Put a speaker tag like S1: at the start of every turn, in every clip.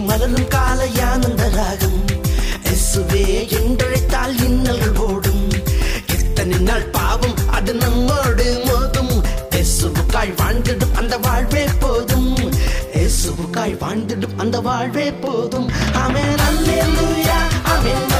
S1: மலரும் காலையானந்த ராகம். எசுவே என்றழைத்தால் இன்னல்கள் ஓடும் எத்தனை நாள் பாவம் அது நம்மோடு மோதும். எசுவுக்காய் வாழ்ந்திடும் அந்த வாழ்வே போதும். எசுவுக்காய் வாழ்ந்திடும் அந்த வாழ்வே போதும்.
S2: அமே நல்லேலூயா அமே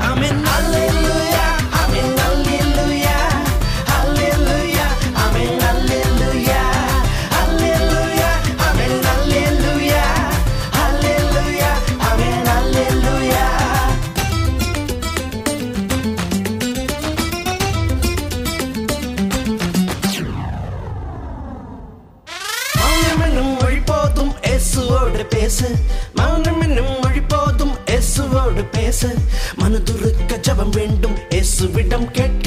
S2: Amén. Aleluya. இடம் கேட்டு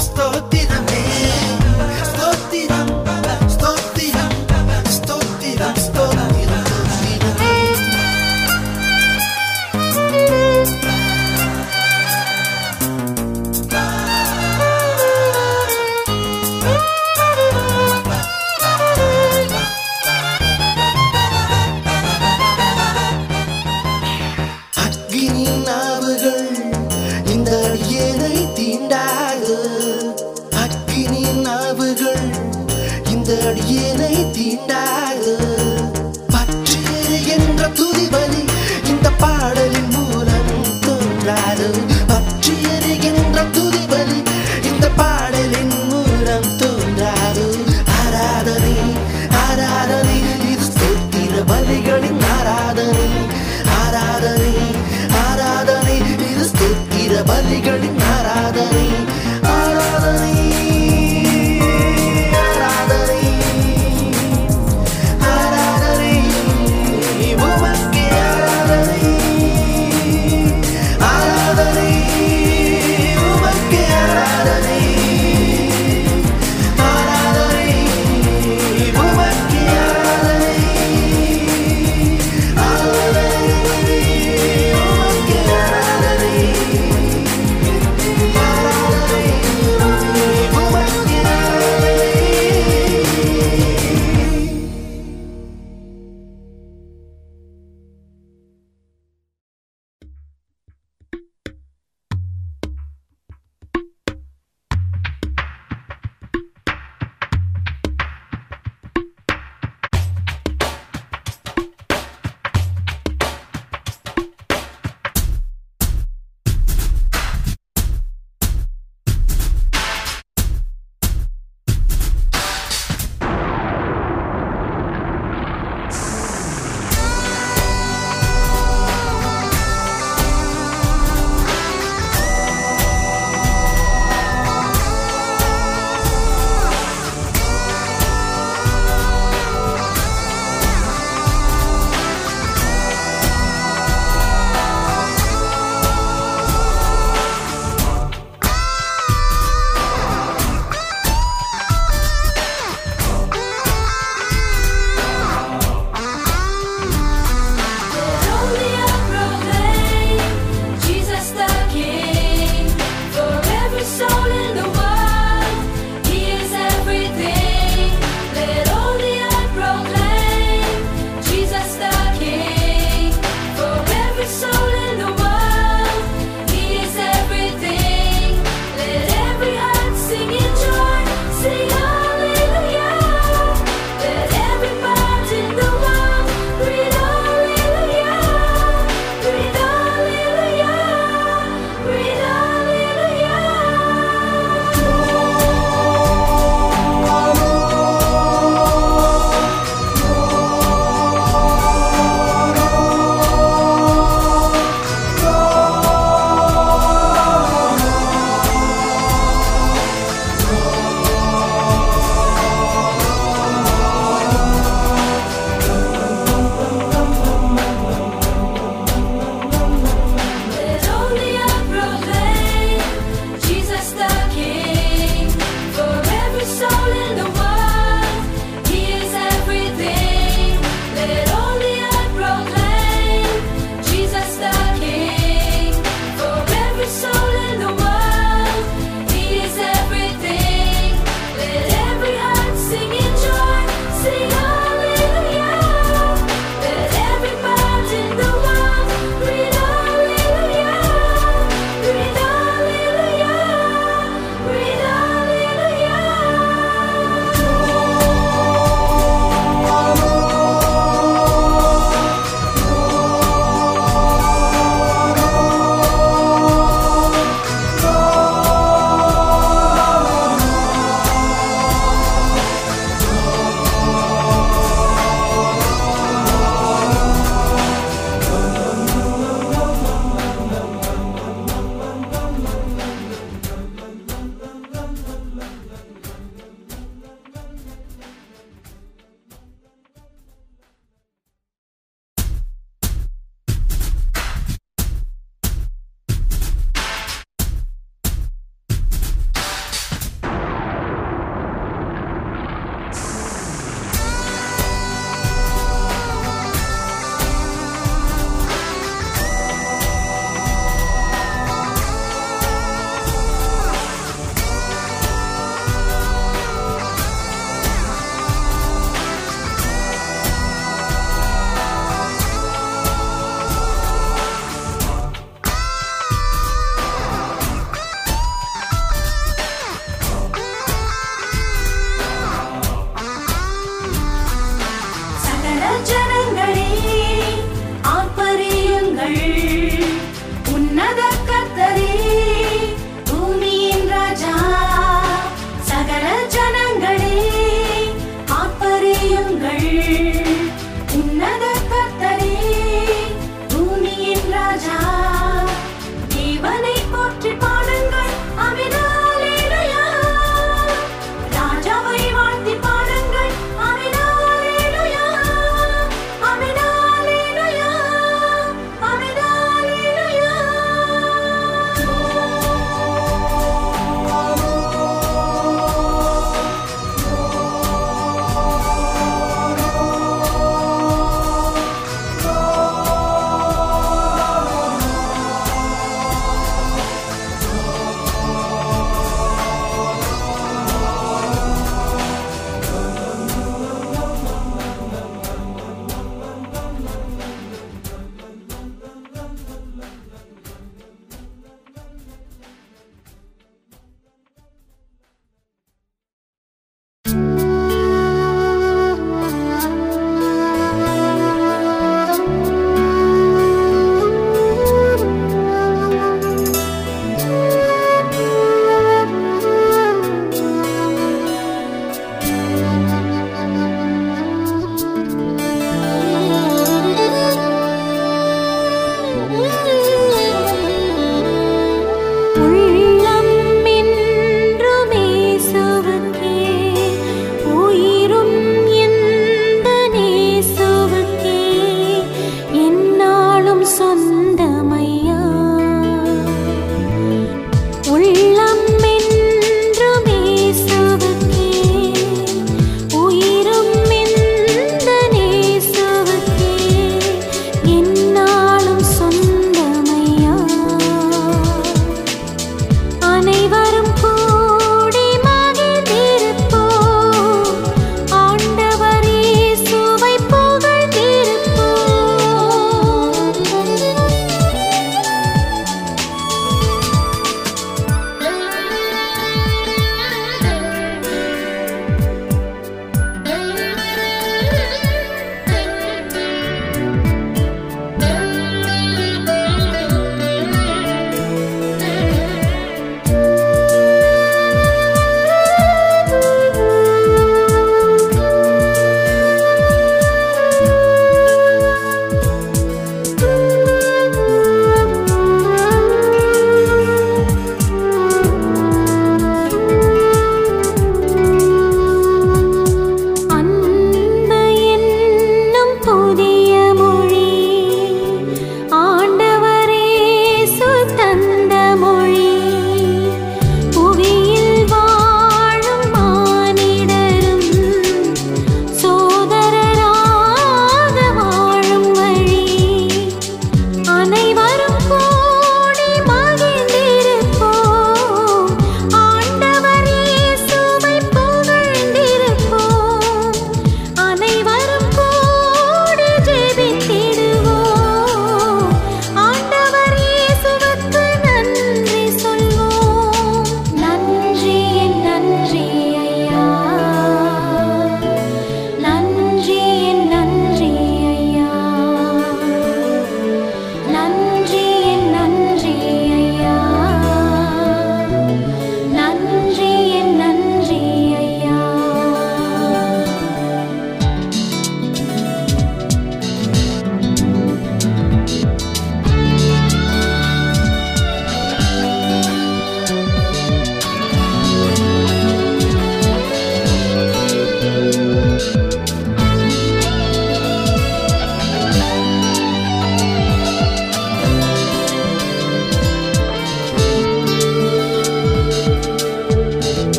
S1: stati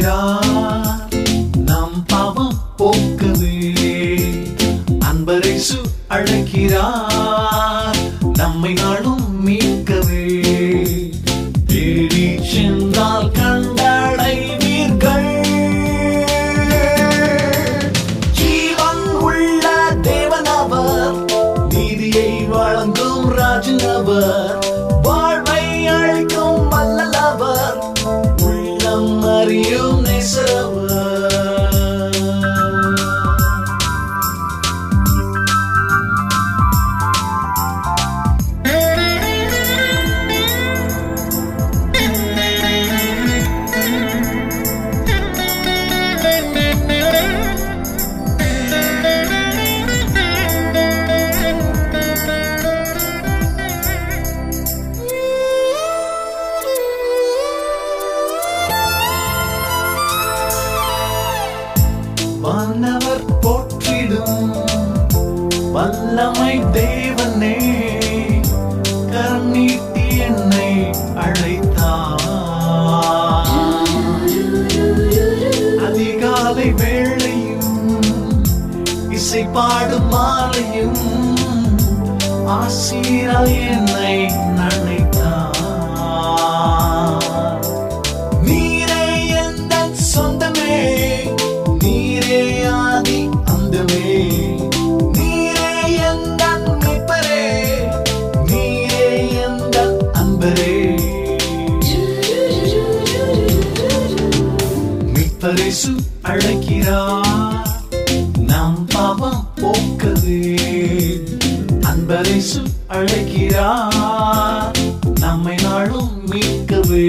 S1: freedom. சீராய் என்னை
S3: நினைத்தார் நீரே எந்த சொந்தமே நீரே ஆதி அந்தமே. நீரே எந்த மீட்பரே நீரே எந்த அன்பரே. மீட்பரேசு அழை இருக்கிறார் நம்மை நாளும் மீட்கவே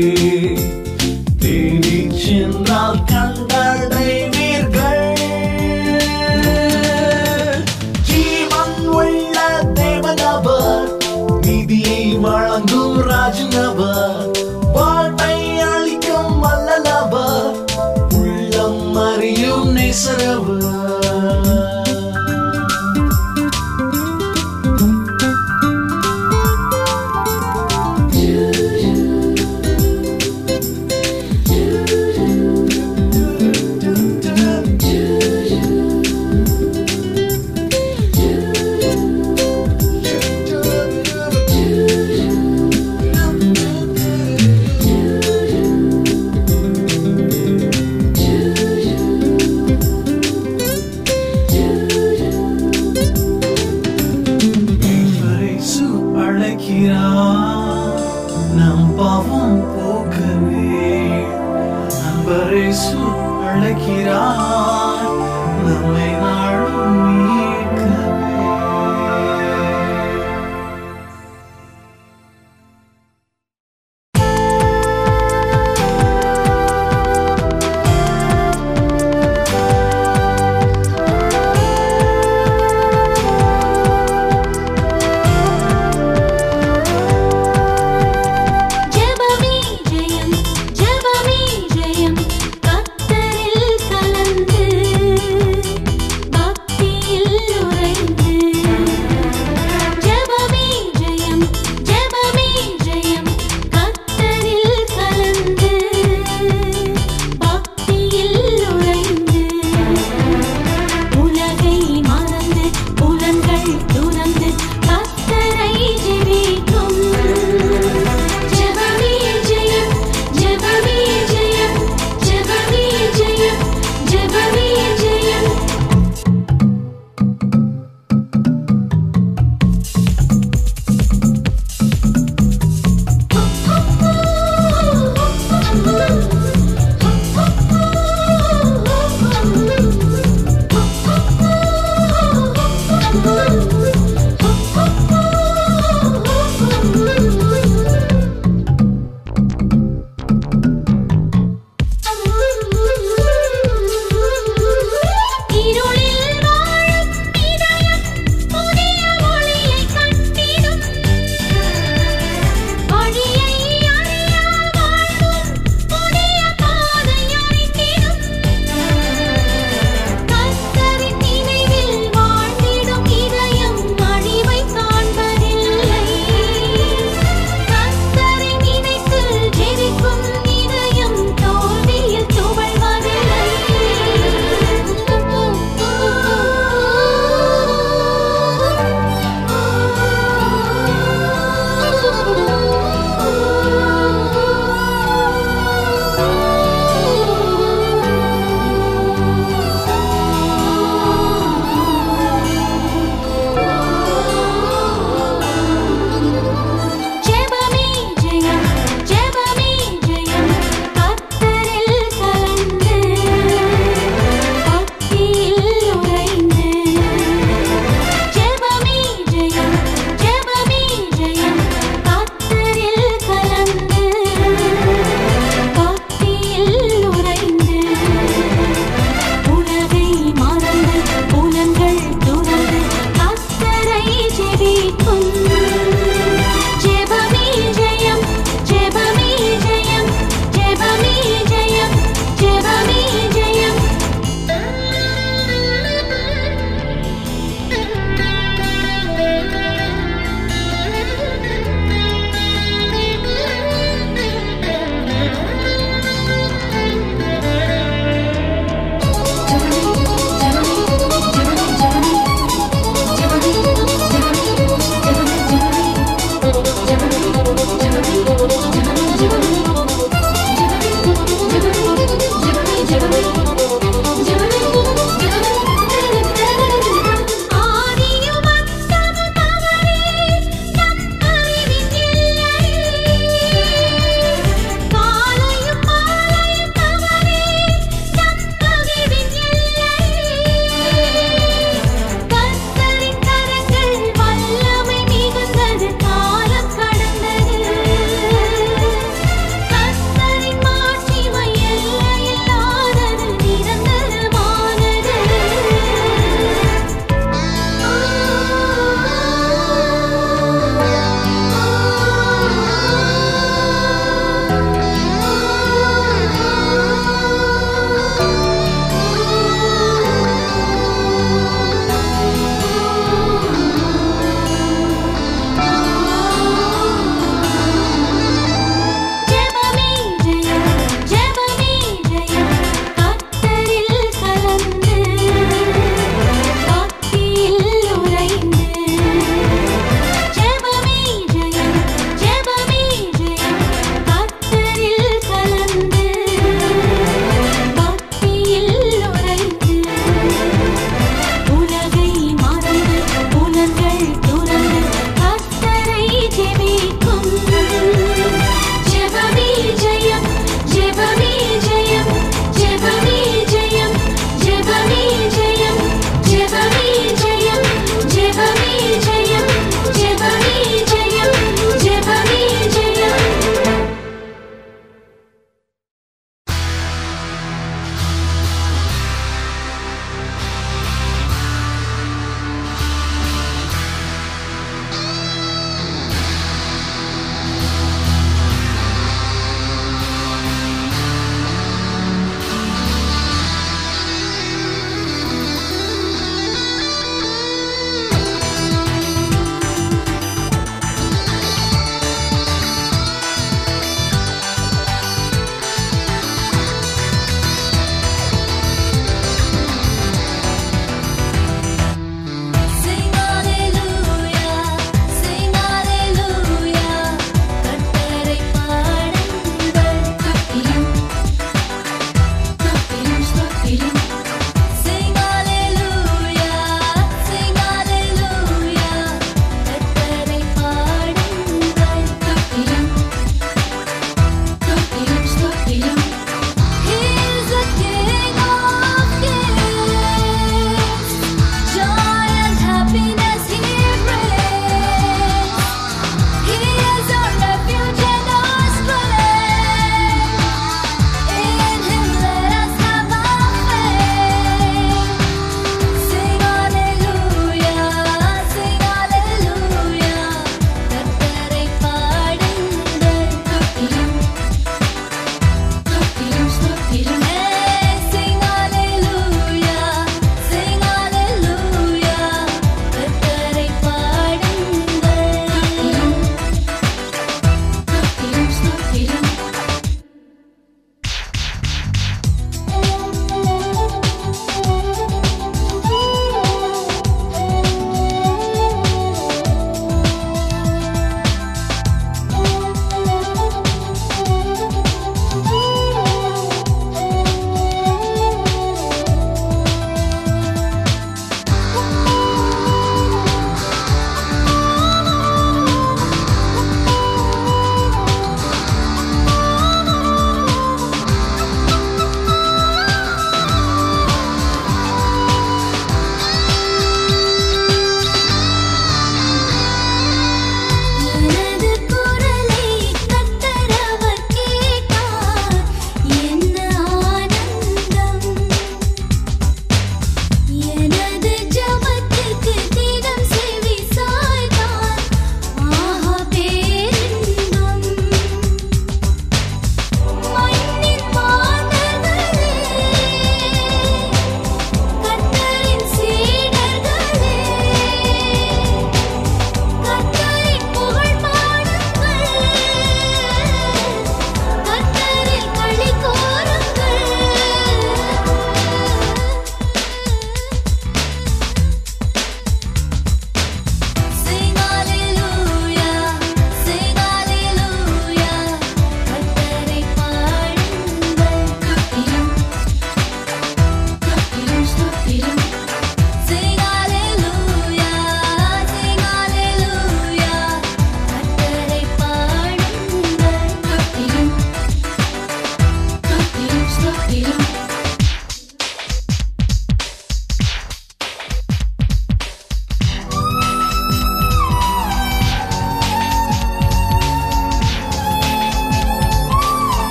S3: பரிசு அழைக்கிறார் நம்மை நான்